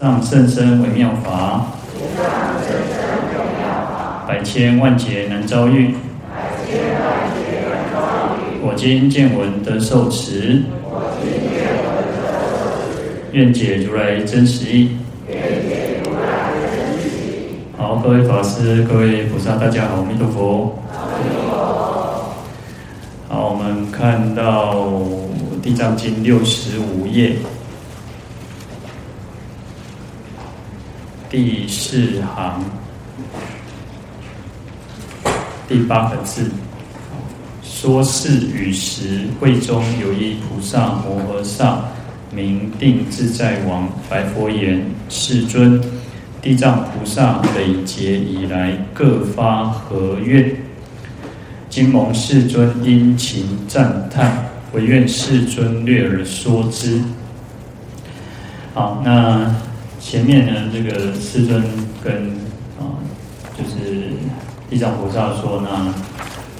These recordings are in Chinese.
上甚深微妙法，百千万劫难遭遇。我今见闻得受持，愿解如来真实义。好，各位法师、各位菩萨，大家好，阿弥陀佛。好，我们看到《地藏经》六十五页。第四行第八个字，说是与时，会中有一菩萨摩诃萨，名定自在王，白佛言：“世尊，地藏菩萨累劫以来，各发何愿？今蒙世尊殷勤赞叹，唯愿世尊略而说之。”好，那。前面呢，这个师尊跟啊，就是地藏菩萨说呢，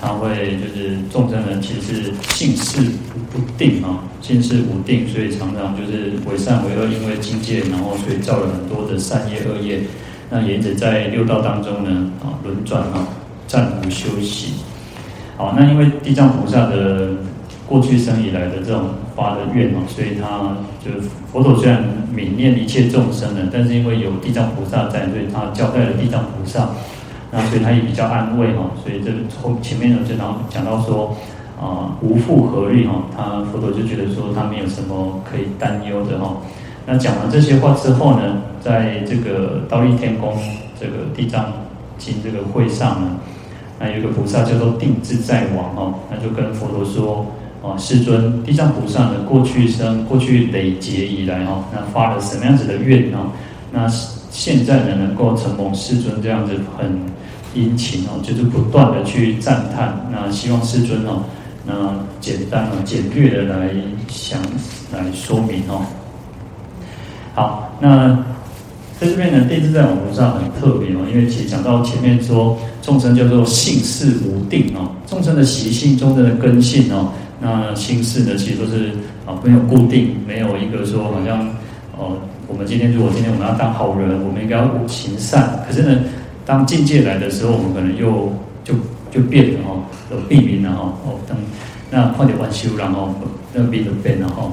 他会就是众生人其实是性事不定啊，性事无定，所以常常就是为善为恶，因为境界，然后所以造了很多的善业恶业。那也一直在六道当中呢啊轮转啊，暂无休息。好，那因为地藏菩萨的。过去生以来的这种发的愿哦，所以他就佛陀虽然悯念一切众生呢，但是因为有地藏菩萨在，所以他交代了地藏菩萨，那所以他也比较安慰哈。所以这后前面呢，就讲讲到说啊，无复何虑哈，他佛陀就觉得说他没有什么可以担忧的哈。那讲完这些话之后呢，在这个忉利天宫这个地藏经这个会上呢，那有个菩萨叫做定自在王哈，那就跟佛陀说。啊，世尊，地藏菩萨呢，过去生、过去累劫以来哈，那发了什么样子的愿啊？那现在呢，能够承蒙世尊这样子很殷勤哦，就是不断的去赞叹，那希望世尊哦，那简单啊、简略的来详来说明哦。好，那在这边呢，定自在王菩萨很特别哦，因为其实讲到前面说，众生叫做性事无定哦，众生的习性、众生的根性哦。那心事呢，其实都是啊没有固定，没有一个说好像哦，我们今天如果今天我们要当好人，我们应该要行善。可是呢，当境界来的时候，我们可能又就就变了哈，有避免了哈哦，等那快点完修然后那个变得变了哈，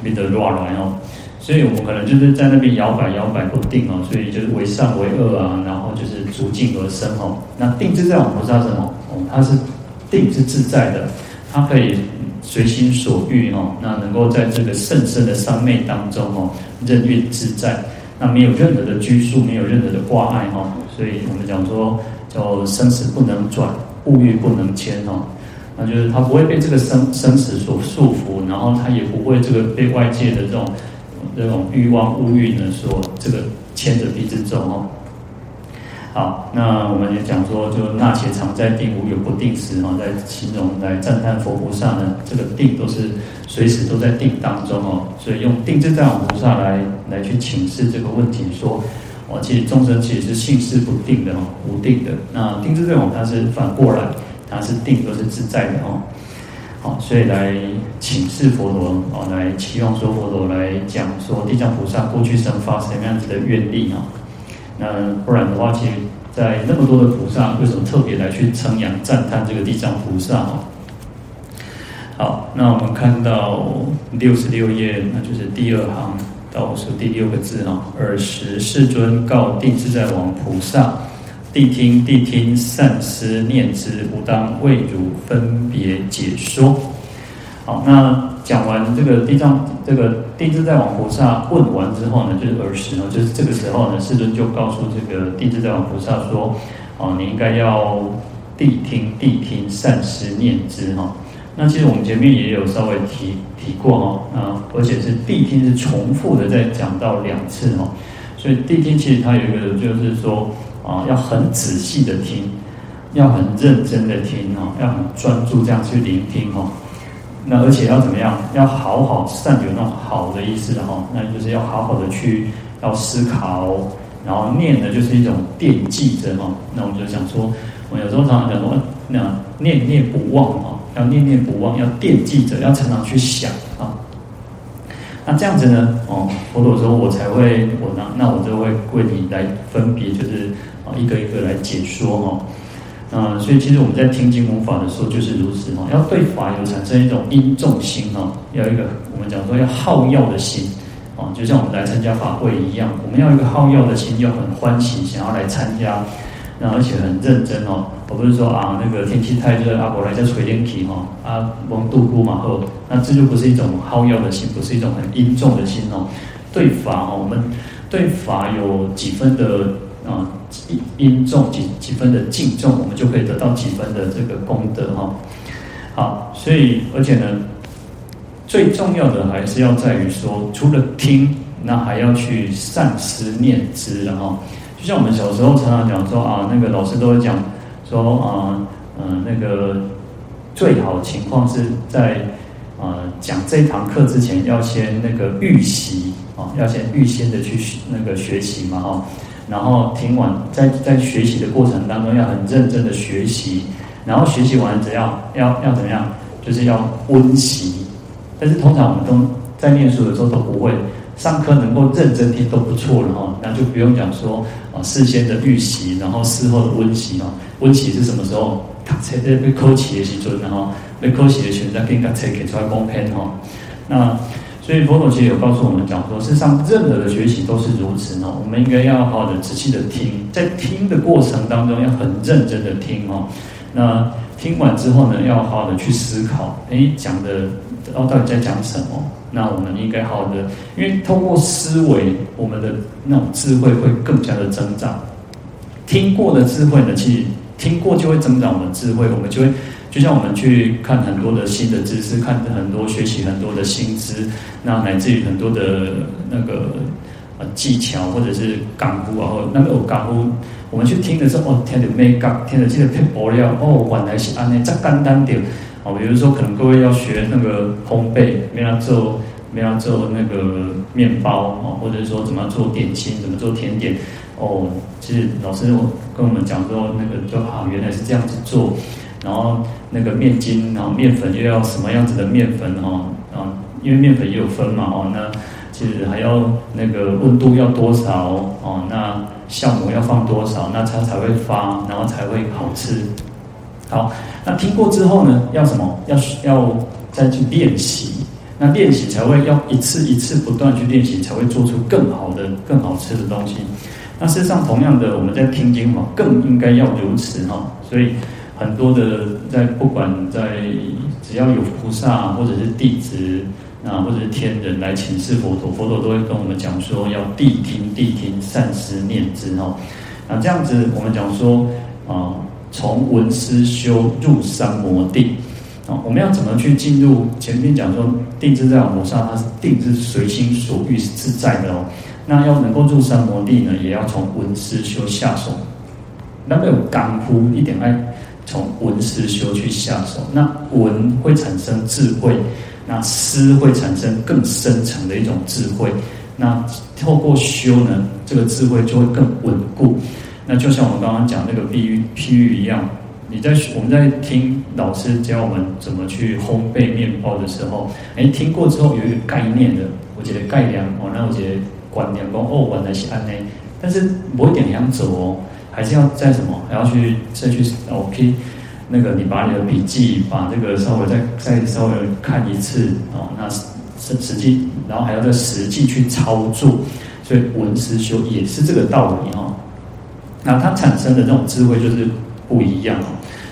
变得乱了然后，所以我们可能就是在那边摇摆摇摆不定哦，所以就是为善为恶啊，然后就是逐境而生哦。那定自在王菩萨什么？哦，它是定是自在的，它可以。随心所欲哦，那能够在这个甚深的三昧当中哦，任运自在，那没有任何的拘束，没有任何的挂碍哈，所以我们讲说叫生死不能转，物欲不能牵哦，那就是他不会被这个生生死所束缚，然后他也不会这个被外界的这种这种欲望物欲呢所这个牵着鼻子走哦。好，那我们也讲说，就那且常在定，无有不定时哈，在形容来赞叹佛菩萨呢，这个定都是随时都在定当中哦，所以用定自在王菩萨来来去请示这个问题，说哦，其实众生其实是性事不定的哦，无定的。那定自在王他是反过来，他是定都是自在的哦。好，所以来请示佛陀哦，来期望说佛陀来讲说地藏菩萨过去生发什么样子的愿力啊？那不然的话，其实，在那么多的菩萨，为什么特别来去称扬赞叹这个地藏菩萨？好，那我们看到六十六页，那就是第二行倒数第六个字啊。尔时世尊告定自在王菩萨：“谛听，谛听，善思念之，吾当为汝分别解说。”好，那。讲完这个地藏，这个地自在王菩萨问完之后呢，就是尔时呢，就是这个时候呢，世尊就告诉这个地自在王菩萨说：“哦，你应该要谛听，谛听，善思念之。”哈，那其实我们前面也有稍微提提过哈，啊，而且是谛听是重复的在讲到两次哈，所以谛听其实它有一个就是说啊，要很仔细的听，要很认真的听哈，要很专注这样去聆听哈。那而且要怎么样？要好好善有那种好的意思的哈，那就是要好好的去要思考，然后念的就是一种惦记着哈。那我们就想说，我有时候常常讲说，那念念不忘哈，要念念不忘，要惦记着，要常常去想啊。那这样子呢，哦，佛陀说我才会，我那那我就会为你来分别，就是啊一个一个来解说哈。啊，所以其实我们在听经闻法的时候就是如此哈，要对法有产生一种殷重心哈，要一个我们讲说要好药的心啊，就像我们来参加法会一样，我们要一个好药的心，要很欢喜想要来参加。那而且很认真哦，我不是说啊，那个天气太热，阿伯来在吹冷气哈，啊，蒙度孤嘛后，那这就不是一种好药的心，不是一种很殷重的心哦。对法哦，我们对法有几分的啊因重，几几分的敬重，我们就可以得到几分的这个功德哈。好，所以而且呢，最重要的还是要在于说，除了听，那还要去善思念之，然后。就像我们小时候常常讲说啊，那个老师都会讲说啊，嗯、呃，那个最好情况是在啊讲这堂课之前要先那个预习啊，要先预先的去那个学习嘛哈，然后听完在在学习的过程当中要很认真的学习，然后学习完怎样要要怎么样，就是要温习，但是通常我们都在念书的时候都不会。上课能够认真听都不错了哈，那就不用讲说啊，事先的预习，然后事后的温习啊。温习是什么时候？读册在被考起的时阵，然后被考起的时阵再给个册给出来公平哈。那所以佛陀其实有告诉我们讲说，事实上任何的学习都是如此哦。我们应该要好好的仔细的听，在听的过程当中要很认真的听哦。那听完之后呢，要好好的去思考，哎，讲的哦到底在讲什么？那我们应该好好的，因为透过思维，我们的那种智慧会更加的增长。听过的智慧呢，其实听过就会增长我们的智慧，我们就会就像我们去看很多的新的知识，看很多学习很多的新知，那乃至于很多的那个呃技巧或者是功夫啊，或那个功夫，我们去听的时候，哦，听的没讲，听的这个太薄了，哦，原来是安尼，这简单点哦。比如说，可能各位要学那个烘焙，没要做，没要做那个面包哦，或者说怎么做点心，怎么做甜点哦。其实老师跟我们讲说，那个就好，原来是这样子做。然后那个面筋，然后面粉又要什么样子的面粉哦？啊，因为面粉也有分嘛哦。那其实还要那个温度要多少哦？那酵母要放多少？那它才会发，然后才会好吃。好，那听过之后呢？要什么？要要再去练习。那练习才会要一次一次不断去练习，才会做出更好的、更好吃的东西。那事实上，同样的，我们在听经嘛，更应该要如此哈。所以很多的在不管在只要有菩萨或者是弟子啊，或者是天人来请示佛陀，佛陀都会跟我们讲说，要谛听谛听，善思念之哈。那这样子，我们讲说啊。从闻思修入三摩地啊，我们要怎么去进入？前面讲说定自在王菩萨，它是定是随心所欲是自在的哦。那要能够入三摩地呢，也要从闻思修下手。那没有功夫一点爱从闻思修去下手。那闻会产生智慧，那思会产生更深层的一种智慧。那透过修呢，这个智慧就会更稳固。那就像我们刚刚讲那个比喻譬喻一样，你在我们在听老师教我们怎么去烘焙面包的时候，哎，听过之后有一个概念的，我觉得概念哦，那我觉得观念讲哦，原来是安内，但是我一点想走哦，还是要再什么，还要去再去 OK，那个你把你的笔记把这个稍微再再稍微看一次哦，那实实际，然后还要再实际去操作，所以文思修也是这个道理哈。那它产生的这种智慧就是不一样。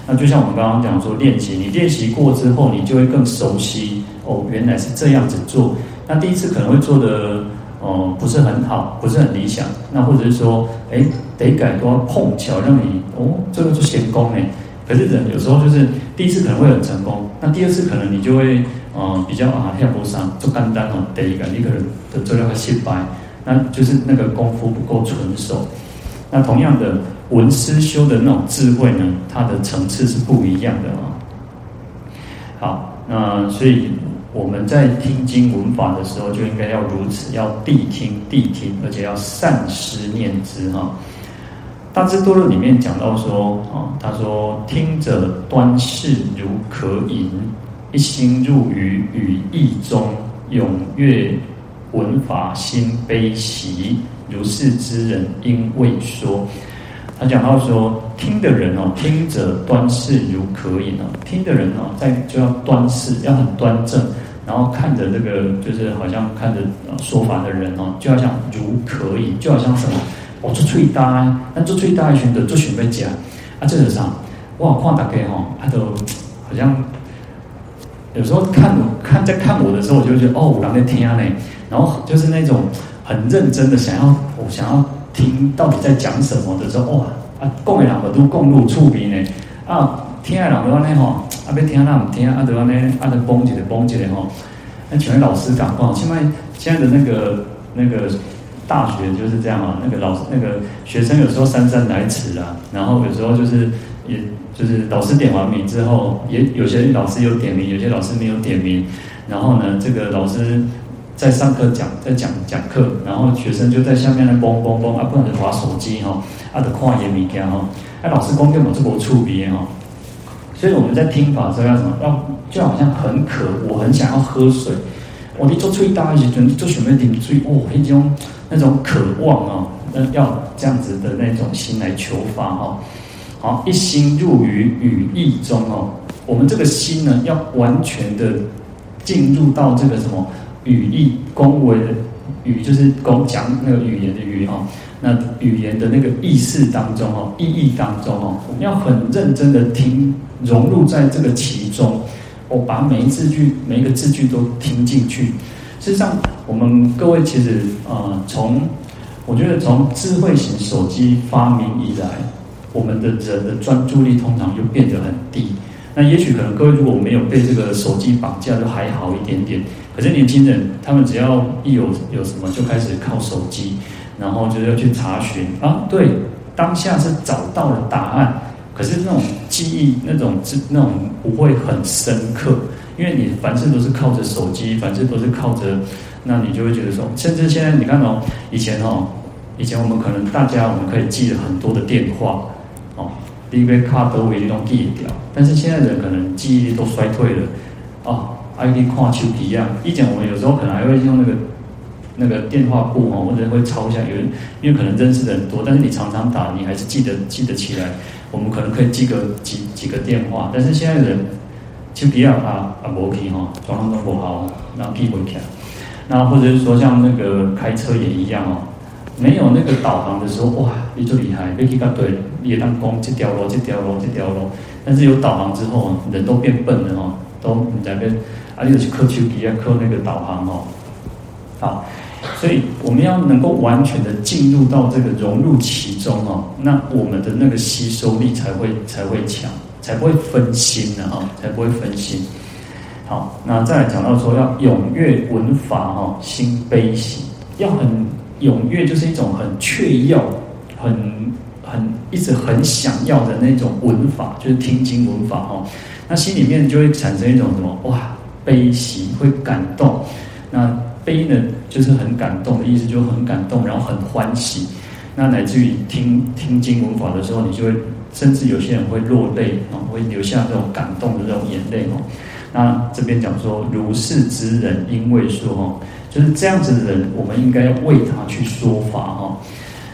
那就像我们刚刚讲说练习，你练习过之后，你就会更熟悉哦，原来是这样子做。那第一次可能会做的哦不是很好，不是很理想。那或者是说，哎，得改多碰巧让你哦，这个就成功哎。可是人有时候就是第一次可能会很成功，那第二次可能你就会嗯比较啊下不上，做简单哦，得一个你可能的做了个失败，那就是那个功夫不够纯熟。那同样的文思修的那种智慧呢，它的层次是不一样的啊。好，那所以我们在听经闻法的时候，就应该要如此，要谛听谛听，而且要善思念之哈。大智度论里面讲到说啊，他说听者端视如渴饮，一心入于语义中，踊跃闻法心悲喜，如是之人应为说。他讲到说，听的人哦，听者端视如可以哦，听的人哦，在就要端视，要很端正，然后看着这个，就是好像看着说法的人哦，就要像如可以，就好像什么，我做最大，那做最大一群的做准备讲，啊，这是啥？哇，看大概哈，他都好像有时候看我看在看我的时候，我就觉得哦，我刚在听呢，然后就是那种很认真的想要，我想要。听到底在讲什么的时候，哇啊，讲的人都讲入触鼻呢啊，听的人都安尼吼，啊，别听那唔听啊，都安尼啊，都绷起来绷起来吼。那请问老师讲过，现在现在的那个那个大学就是这样啊，那个老师那个学生有时候姗姗来迟啊，然后有时候就是也就是老师点完名之后，也有些老师有点名，有些老师没有点名，然后呢，这个老师。在上课讲，在讲讲课，然后学生就在下面呢，嘣嘣嘣啊，不能划手机哈，啊，得看眼物件哈，哎，老师讲给我们这个触别哈，所以我们在听法的时候要什么？要就好像很渴，我很想要喝水，我一做最大一些，就做什么点最哦，一种那种渴望啊，那要这样子的那种心来求法哈，好，一心入于语义中哦，我们这个心呢，要完全的进入到这个什么？语义公文语就是公讲那个语言的语哈，那语言的那个意识当中哦，意义当中哦，我们要很认真的听，融入在这个其中，我把每一字句每一个字句都听进去。事实上，我们各位其实呃，从我觉得从智慧型手机发明以来，我们的人的专注力通常就变得很低。那也许可能各位如果没有被这个手机绑架，就还好一点点。可是年轻人，他们只要一有有什么，就开始靠手机，然后就要去查询啊。对，当下是找到了答案，可是那种记忆，那种那种不会很深刻，因为你凡事都是靠着手机，凡事都是靠着，那你就会觉得说，甚至现在你看哦，以前哦，以前我们可能大家我们可以记了很多的电话哦，第一杯卡都会用记掉，但是现在人可能记忆力都衰退了啊。I D 看手机一样，以前我们有时候可能还会用那个那个电话簿哦，或者会抄一下，有人因为可能认识的人多，但是你常常打，你还是记得记得起来。我们可能可以记个几几个电话，但是现在人手机啊啊啊没记哈，装上都不好，然后记不起来。那或者是说像那个开车也一样哦，没有那个导航的时候，哇，你就厉害，你记个对，你也当讲这条路这条路这条路，但是有导航之后，人都变笨了哦，都你在边。啊，就是靠手机啊，靠那个导航哦，好，所以我们要能够完全的进入到这个融入其中哦，那我们的那个吸收力才会才会强，才不会分心的哈，才不会分心。好，那再来讲到说要踊跃闻法哈，心悲喜，要很踊跃，就是一种很雀跃、很很一直很想要的那种文法，就是听经文法哈，那心里面就会产生一种什么哇？悲喜会感动，那悲呢，就是很感动的意思，就很感动，然后很欢喜。那乃至于听听经文法的时候，你就会，甚至有些人会落泪啊，会流下这种感动的这种眼泪哦。那这边讲说，如是之人因为说哦，就是这样子的人，我们应该要为他去说法哈。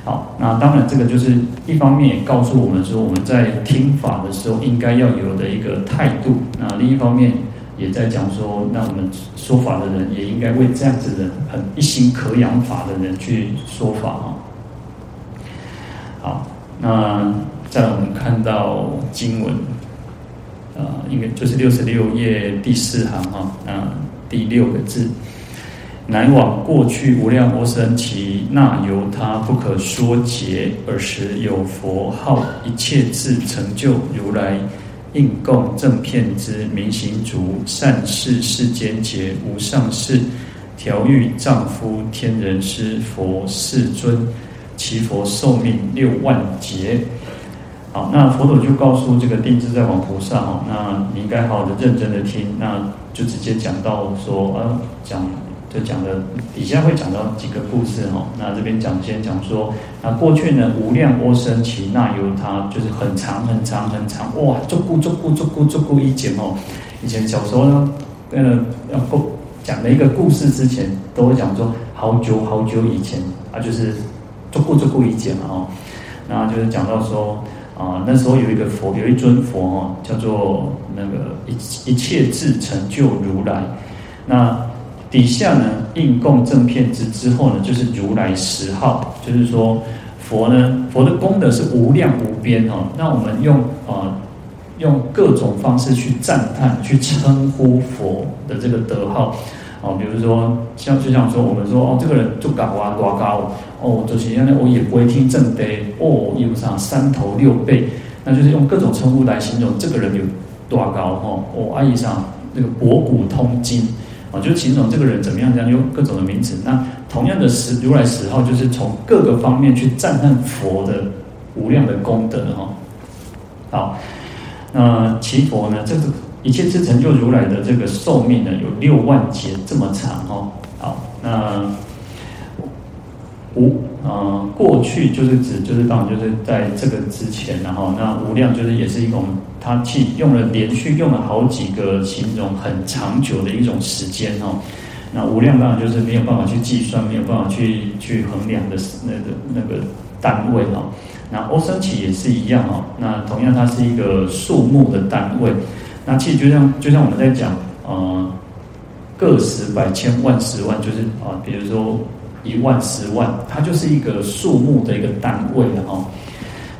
好，那当然这个就是一方面也告诉我们说，我们在听法的时候应该要有的一个态度。那另一方面。也在讲说，那我们说法的人也应该为这样子的很一心可养法的人去说法哈。好，那在我们看到经文，啊，应该就是六十六页第四行哈，啊，第六个字，乃往过去无量阿僧只那由他不可说劫，尔时有佛号一切智成就如来。应供正遍知明行足善逝世间劫无上士调御丈夫天人师佛世尊，其佛寿命六万劫。好，那佛陀就告诉这个定自在王菩萨哈，那你应该好好的认真的听，那就直接讲到说呃讲。就讲的底下会讲到几个故事哈，那这边讲先讲说，那过去呢无量阿僧只那由他就是很长很长很长哇，足故足故足故足故一节哦。以前小时候呢，呃要讲每一个故事之前都会讲说，好久好久以前啊，就是做过做过一件嘛哦，那就是讲到说啊，那时候有一个佛，有一尊佛哦，叫做那个一一切智成就如来。那底下呢，应供正遍知之后呢，就是如来十号，就是说佛呢，佛的功德是无量无边哦。那我们用啊。用各种方式去赞叹、去称呼佛的这个德号，哦，比如说像就像说我们说哦，这个人就高啊多高哦，就是原来我也不会听正德哦，有啥三头六臂，那就是用各种称呼来形容这个人有多高哦，哦，阿姨上那个博古通今啊，就秦总这个人怎么样，这样用各种的名词。那同样的时如来十号，就是从各个方面去赞叹佛的无量的功德哈，好。那其佛呢？这个一切智成就如来的这个寿命呢，有六万劫这么长哦。好，那无呃过去就是指就是当就是在这个之前，然后那无量就是也是一种，他去用了连续用了好几个形容很长久的一种时间哦。那无量当然就是没有办法去计算，没有办法去去衡量的那个那个单位哦。那欧僧只也是一样哦，那同样它是一个数目的单位，那其实就像就像我们在讲，呃，个十百千万十万，就是啊、比如说一万十万，它就是一个数目的一个单位了哈。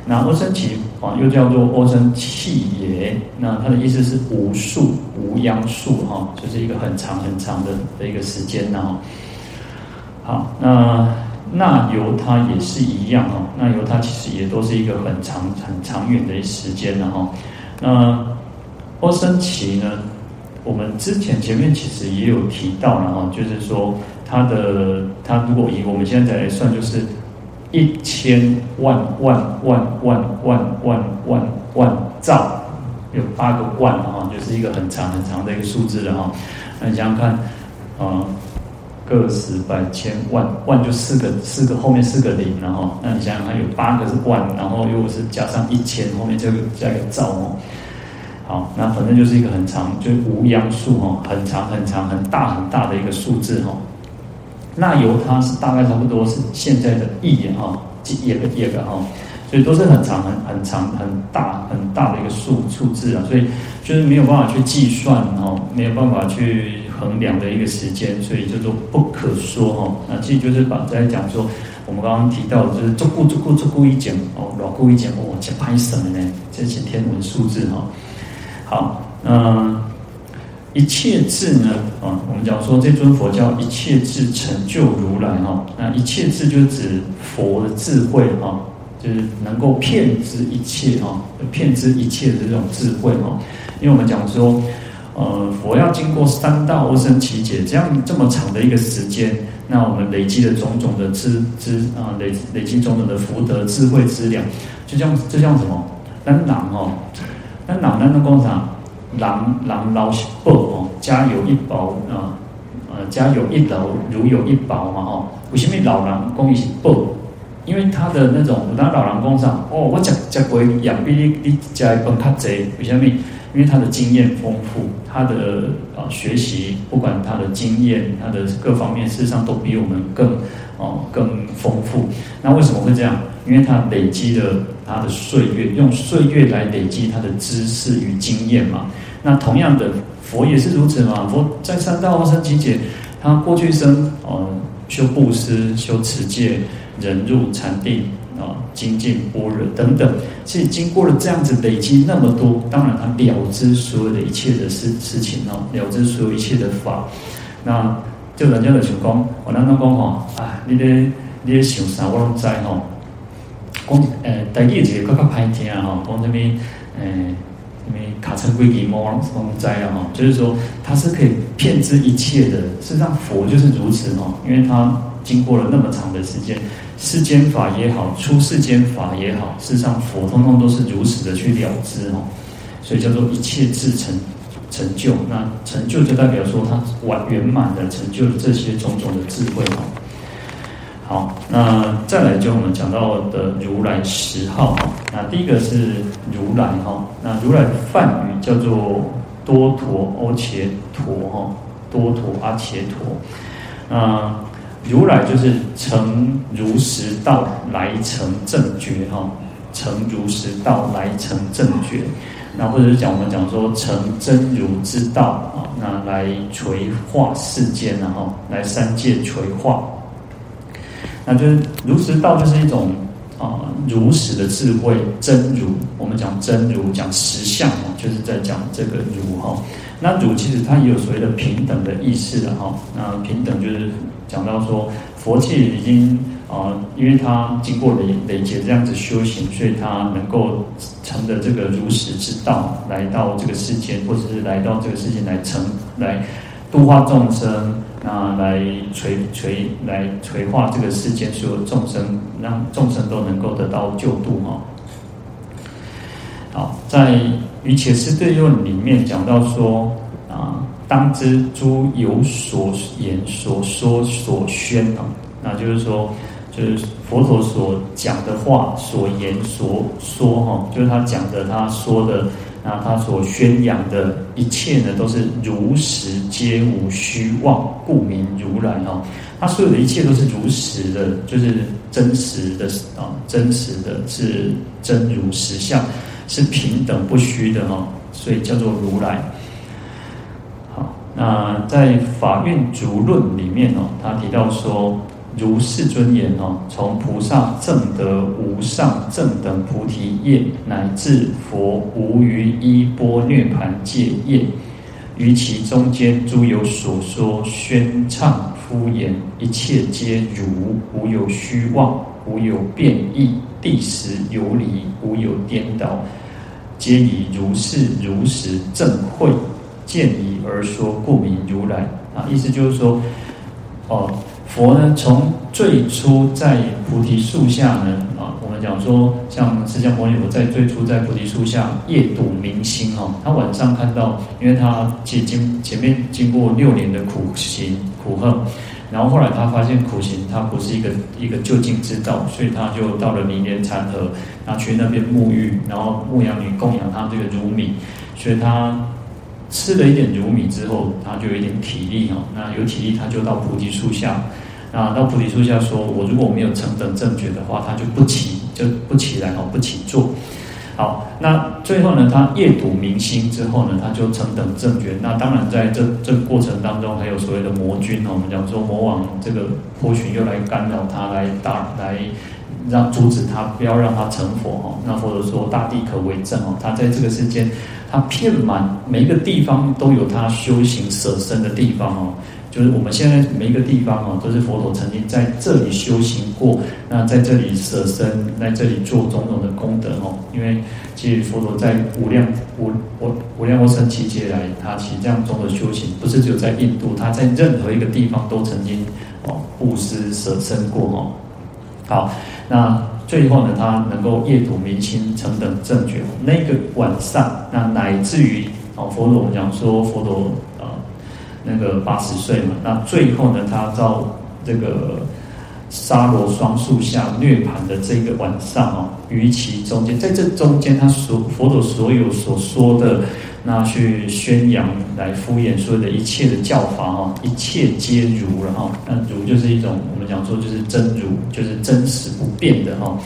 那欧僧只啊，又叫做欧僧只耶，那它的意思是无数无央数哈，就是一个很长很长的的一个时间呢。好，那。那由它也是一样哦，那由它其实也都是一个很长很长远的时间了哈。那欧僧只呢，我们之前前面其实也有提到了哈，就是说它的它如果以我们现在来算，就是一千万万万万万万万万兆，有八个万哈，就是一个很长很长的一个数字了哈。那你想想看啊。个十百千万万就四个四个后面四个零，然后那你想想看，有八个是万，然后又是加上一千，后面这个加一个兆哦。好，那反正就是一个很长，就是无央数哦，很长很长很大很大的一个数字哦。那由它是大概差不多是现在的亿哈，几亿个亿个哈，所以都是很长很很长很大很大的一个数数字啊，所以就是没有办法去计算哦，没有办法去。衡量的一个时间，所以叫做不可说哈。那其实就是把在讲说，我们刚刚提到的就是足够足够足够一讲哦，老够一讲哦，这拍什么呢？这些天文数字哈。好，那一切智呢？啊，我们讲说这尊佛叫一切智成就如来哈。那一切智就是指佛的智慧哈，就是能够遍知一切哈，遍知一切的这种智慧哈。因为我们讲说。呃，佛要经过三大阿僧只劫这样这么长的一个时间，那我们累积的种种的知知啊，累累积种种的福德智慧资粮，就像就像什么？咱人哦，咱人咱都讲啥？狼狼老是宝哦，家有一宝啊，呃，家有一老如有一宝嘛吼。为什么老人讲伊是宝？因为他的那种，当老人讲啥？哦，我讲讲过养比你你食的饭较济，为什么？因为他的经验丰富，他的啊学习，不管他的经验，他的各方面，事实上都比我们更哦更丰富。那为什么会这样？因为他累积了他的岁月，用岁月来累积他的知识与经验嘛。那同样的，佛也是如此嘛。佛在三大阿僧只劫，他过去生哦修布施、修持戒、忍辱、禅定。啊，精进般若等等，是经过了这样子累积那么多，当然他了知所有的一切的事事情哦，了知所有一切的法，那就人家的想讲，我咱拢讲吼，啊，你咧你咧想啥我拢知吼，讲诶，台语一个较较歹听吼，讲什么诶，因为卡车归给猫拢知啊吼，就是说他是可以遍知一切的，事实上佛就是如此吼，因为他经过了那么长的时间。世间法也好，出世间法也好，事实上佛通通都是如此的去了知哦，所以叫做一切智成成就。那成就就代表说他完圆满的成就了这些种种的智慧哦。好，那再来就我们讲到的如来十号。那第一个是如来哈，那如来的梵语叫做多陀阿伽陀哈，多陀阿伽陀。那如来就是成如实道来成正觉哈，成如实道来成正觉，那或者是讲我们讲说成真如之道啊，那来垂化世间然后来三界垂化，那就是如实道就是一种啊如实的智慧真如，我们讲真如讲实相嘛，就是在讲这个如哈。那如其实它也有所谓的平等的意思的哈，那平等就是。讲到说，佛界已经啊、因为他经过累累劫这样子修行，所以他能够成的这个如实之道，来到这个世间，或者是来到这个世间来成来度化众生，那来垂垂来垂化这个世间所有众生，让众生都能够得到救度哈。好，在《瑜伽师对论》里面讲到说啊。当知诸有所言、所说、所宣啊，那就是说，就是佛陀所讲的话、所言、所说哈，就是他讲的、他说的，那他所宣扬的一切呢，都是如实，皆无虚妄，故名如来哈。他所有的一切都是如实的，就是真实的啊，真实的是真如实相，是平等不虚的哈，所以叫做如来。那在《法苑逐论》里面哦，他提到说，如是尊严哦，从菩萨证得无上正等菩提业，乃至佛无余依般涅盘戒业，于其中间诸有所说宣唱敷言，一切皆如，无有虚妄，无有变异，谛实有理，无有颠倒，皆以如是如实正慧。见已而说，故名如来啊！意思就是说，哦，佛呢，从最初在菩提树下呢，啊，我们讲说，像释迦牟尼佛在最初在菩提树下夜睹明星哦，他晚上看到，因为他经经前面经过六年的苦行苦恨，然后后来他发现苦行它不是一个一个究竟之道，所以他就到了尼连禅河，然后去那边沐浴，然后牧羊女供养他这个乳米，所以他。吃了一点乳米之后，他就有一点体力哈。那有体力，他就到菩提树下。那到菩提树下说：“我如果没有成等正觉的话，他就不起，就不起来哈，不起坐。”好，那最后呢，他夜读明星之后呢，他就成等正觉。那当然在这这个过程当中，还有所谓的魔君哦，我们讲说魔王这个波旬又来干扰他，来打来让阻止他，不要让他成佛哈。那或者说大地可为证哦，他在这个世间。他遍满每一个地方都有他修行舍身的地方哦，就是我们现在每一个地方哦，都是佛陀曾经在这里修行过，那在这里舍身，在这里做种种的功德哦。因为其实佛陀在无量无无无量无生期劫来，他其实这样种的修行，不是只有在印度，他在任何一个地方都曾经哦布施舍身过哦。好，那。最后呢，他能够夜读明心，成等正觉。那个晚上，那乃至于哦，佛陀我们讲说，佛陀、那个八十岁嘛，那最后呢，他到这个沙罗双树下涅槃的这个晚上哦，于其中间，在这中间，他所佛陀所有所说的。那去宣扬来敷衍所有的一切的教法哦，一切皆如了哈。那如就是一种我们讲说就是真如，就是真实不变的哈。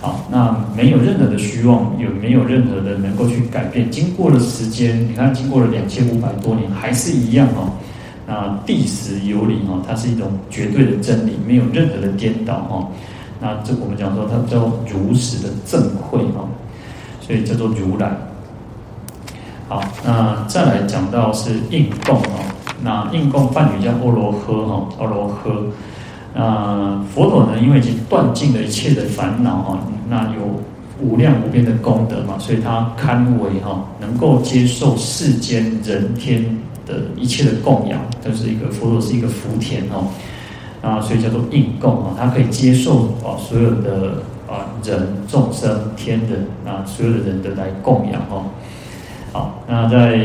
好，那没有任何的虚妄，也没有任何的能够去改变？经过了时间，你看经过了两千五百多年，还是一样哦。那地时有理哈，它是一种绝对的真理，没有任何的颠倒哈。那这我们讲说它叫如实的正慧哈，所以叫做如来。好，那再来讲到是应供哦。那应供梵语叫阿罗诃哈，阿罗诃。那佛陀呢，因为已经断尽了一切的烦恼哈，那有无量无边的功德嘛，所以他堪为哈，能够接受世间人天的一切的供养，就是一个佛陀是一个福田哦。啊，所以叫做应供啊，他可以接受啊所有的啊人众生天人啊所有的人的来供养哦。好，那在《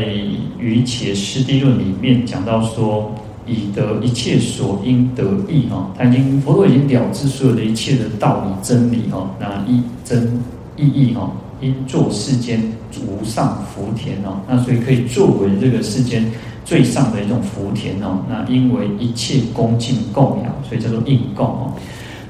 于伽师地论》里面讲到说，以得一切所应得义哈，他已经佛陀已经了知所有的一切的道理真理哈，那一真意义哈，应作世间无上福田哦，那所以可以作为这个世间最上的一种福田哦，那因为一切恭敬供养，所以叫做应供哦。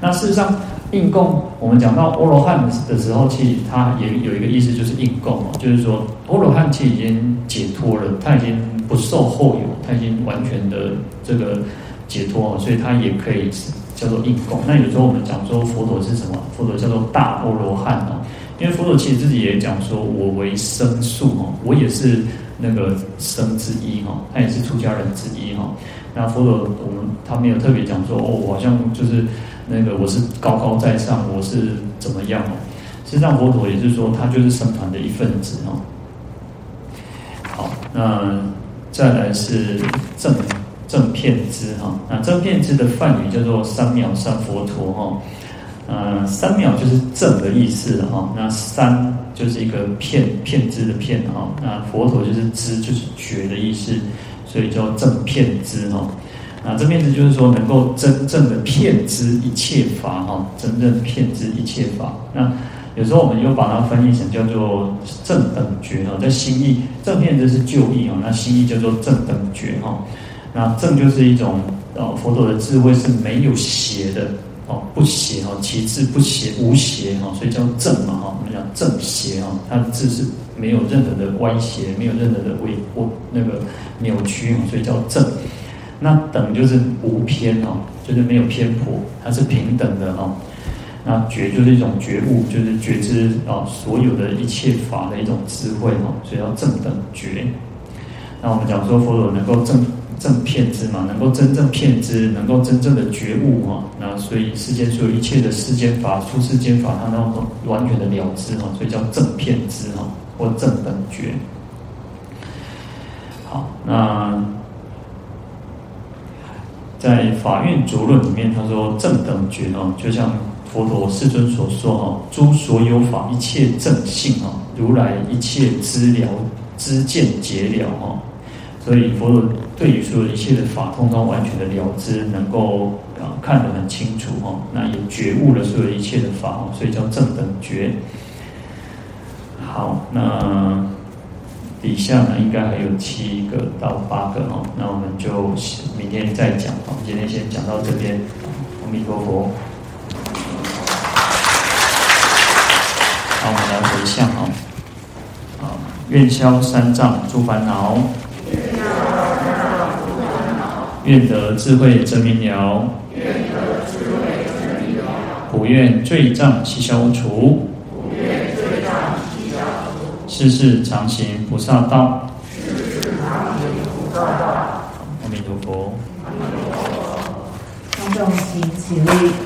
那事实上，应供我们讲到阿罗汉的时候，其实它也有一个意思，就是应供哦，就是说阿罗汉其实已经解脱了，他已经不受后有，他已经完全的这个解脱哦，所以他也可以叫做应供。那有时候我们讲说佛陀是什么？佛陀叫做大阿罗汉哦，因为佛陀其实自己也讲说，我为生数哦，我也是那个生之一哈，他也是出家人之一哈。那佛陀我们他没有特别讲说哦，我好像就是。那个我是高高在上，我是怎么样哦？实际上佛陀也就是说，他就是僧团的一份子哦。好，那再来是正正片知哈。那正片知的梵语叫做三藐三佛陀哈。呃，三藐就是正的意思哈。那三就是一个片片知的片哈。那佛陀就是知就是觉的意思，所以叫正片知哈。那这边子就是说，能够真正的遍知一切法哈，真正遍知一切法。那有时候我们又把它翻译成叫做正等觉哈，在心意正遍知是旧义哈，那心意叫做正等觉哈。那正就是一种哦，佛陀的智慧是没有邪的哦，不邪哈，其智不邪，无邪哈，所以叫正嘛哈。我们讲正邪哈，它的智是没有任何的歪斜，没有任何的微或那个扭曲，所以叫正。那等就是无偏哦，就是没有偏颇，它是平等的哦。那觉就是一种觉悟，就是觉知啊，所有的一切法的一种智慧哦，所以叫正等觉。那我们讲说佛陀能够正正骗知嘛，能够真正骗知，能够真正的觉悟哈。那所以世间所有一切的世间法、出世间法，它能够完全的了知哈，所以叫正骗知哈，或正等觉。好，那。在《法苑拙论》里面，他说正等觉哦，就像佛陀世尊所说哦，诸所有法一切正性哦，如来一切知了知见解了哦，所以佛陀对于所有一切的法，通通完全的了知，能够啊看得很清楚哦，那也觉悟了所有一切的法哦，所以叫正等觉。好，那。底下呢，应该还有七个到八个哈，那我们就明天再讲。我们今天先讲到这边，阿弥陀佛。好，我们来回向哈。啊，愿消三障诸烦恼，愿得智慧真明了，不愿罪障悉消除。世世常行菩萨道。阿弥陀佛。阿弥陀佛。观众请起立。